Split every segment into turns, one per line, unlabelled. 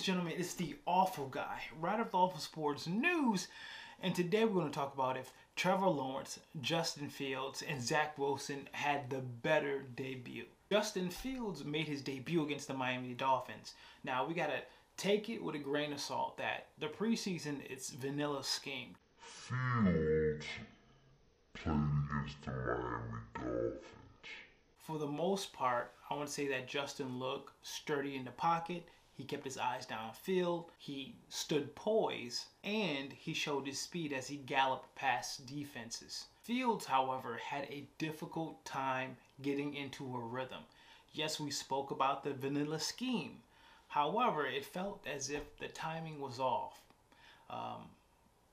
and gentlemen, it's the awful guy, right off the awful sports news. And today we're going to talk about if Trevor Lawrence, Justin Fields, and Zach Wilson had the better debut. Justin Fields made his debut against the Miami Dolphins. Now we got to take it with a grain of salt that the preseason it's vanilla scheme.
Fields played against the Miami Dolphins.
For the most part, I want to say that Justin looked sturdy in the pocket. He kept his eyes downfield. He stood poised and he showed his speed as he galloped past defenses. Fields, however, had a difficult time getting into a rhythm. Yes, we spoke about the vanilla scheme. However, it felt as if the timing was off. Um,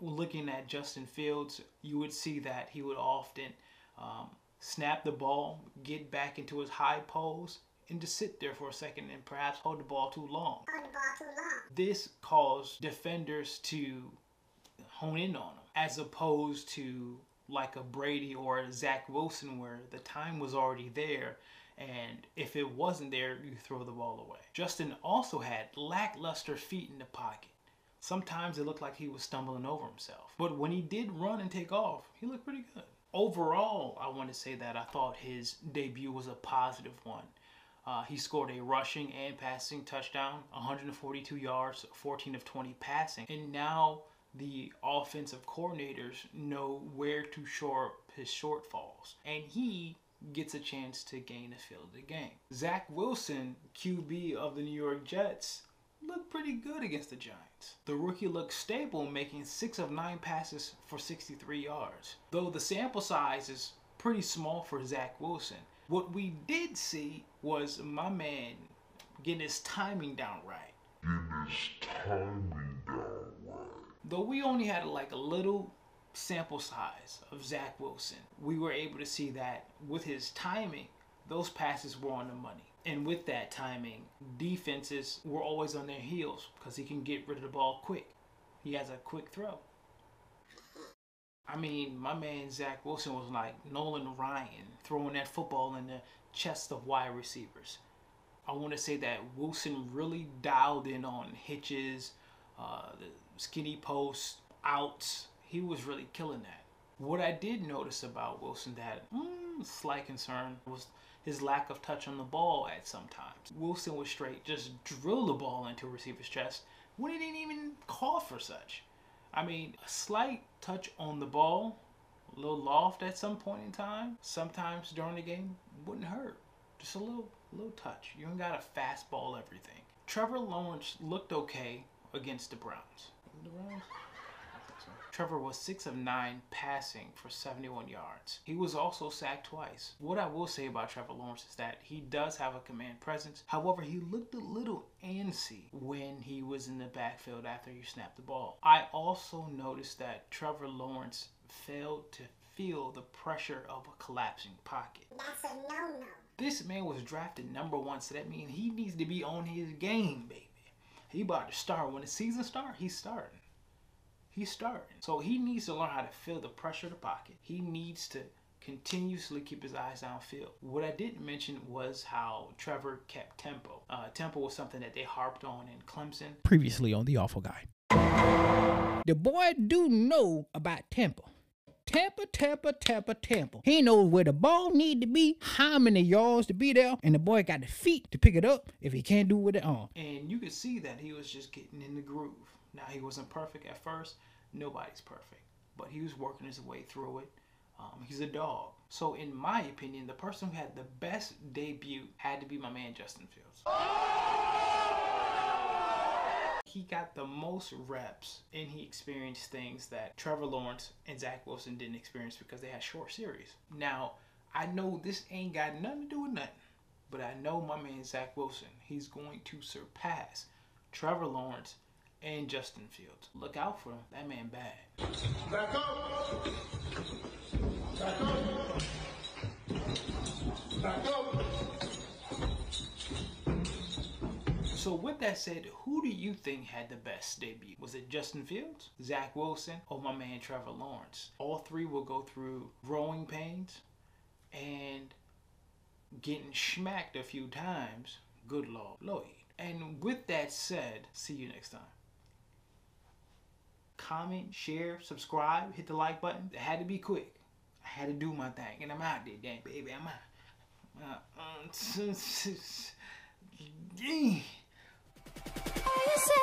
looking at Justin Fields, you would see that he would often um, snap the ball, get back into his high pose, and just sit there for a second and perhaps hold the ball too long.
Hold the ball too long.
This caused defenders to hone in on him, as opposed to like a Brady or a Zach Wilson, where the time was already there. And if it wasn't there, you throw the ball away. Justin also had lackluster feet in the pocket. Sometimes it looked like he was stumbling over himself. But when he did run and take off, he looked pretty good. Overall, I want to say that I thought his debut was a positive one. Uh, he scored a rushing and passing touchdown, 142 yards, 14 of 20 passing. And now the offensive coordinators know where to shore up his shortfalls. And he gets a chance to gain a field of the game. Zach Wilson, QB of the New York Jets, looked pretty good against the Giants. The rookie looked stable, making 6 of 9 passes for 63 yards. Though the sample size is pretty small for Zach Wilson, what we did see was my man getting his timing down right.
Getting his timing down right.
Though we only had like a little sample size of Zach Wilson, we were able to see that with his timing, those passes were on the money. And with that timing, defenses were always on their heels because he can get rid of the ball quick. He has a quick throw. I mean, my man Zach Wilson was like Nolan Ryan throwing that football in the chest of wide receivers. I want to say that Wilson really dialed in on hitches, uh, the skinny post, outs. He was really killing that. What I did notice about Wilson that mm, slight concern was his lack of touch on the ball at some times. Wilson was straight just drill the ball into a receiver's chest when he didn't even call for such. I mean, a slight touch on the ball, a little loft at some point in time, sometimes during the game, wouldn't hurt. Just a little, little touch. You ain't got a fastball everything. Trevor Lawrence looked okay against the Browns. The Browns? Trevor was 6 of 9 passing for 71 yards. He was also sacked twice. What I will say about Trevor Lawrence is that he does have a command presence. However, he looked a little antsy when he was in the backfield after he snapped the ball. I also noticed that Trevor Lawrence failed to feel the pressure of a collapsing pocket.
That's a no-no.
This man was drafted number one, so that means he needs to be on his game, baby. He about to start. When the season start, he's starting. He's starting. So he needs to learn how to feel the pressure of the pocket. He needs to continuously keep his eyes downfield. What I didn't mention was how Trevor kept tempo. Uh, tempo was something that they harped on in Clemson.
Previously on The Awful Guy. The boy do know about tempo. Tampa, Tampa, Tampa, Tampa. He knows where the ball need to be, how many yards to be there, and the boy got the feet to pick it up if he can't do it with the arm.
And you could see that he was just getting in the groove. Now he wasn't perfect at first. Nobody's perfect, but he was working his way through it. Um, he's a dog. So in my opinion, the person who had the best debut had to be my man Justin Fields. He got the most reps and he experienced things that Trevor Lawrence and Zach Wilson didn't experience because they had short series. Now, I know this ain't got nothing to do with nothing, but I know my man Zach Wilson, he's going to surpass Trevor Lawrence and Justin Fields. Look out for him. That man bad.
Back up. Back up. Back up.
So with that said, who do you think had the best debut? Was it Justin Fields, Zach Wilson, or my man Trevor Lawrence? All three will go through growing pains and getting smacked a few times. Good Lord, Lloyd. And with that said, see you next time. Comment, share, subscribe, hit the like button. It had to be quick. I had to do my thing, and I'm out there, damn baby. I'm out. Uh, uh,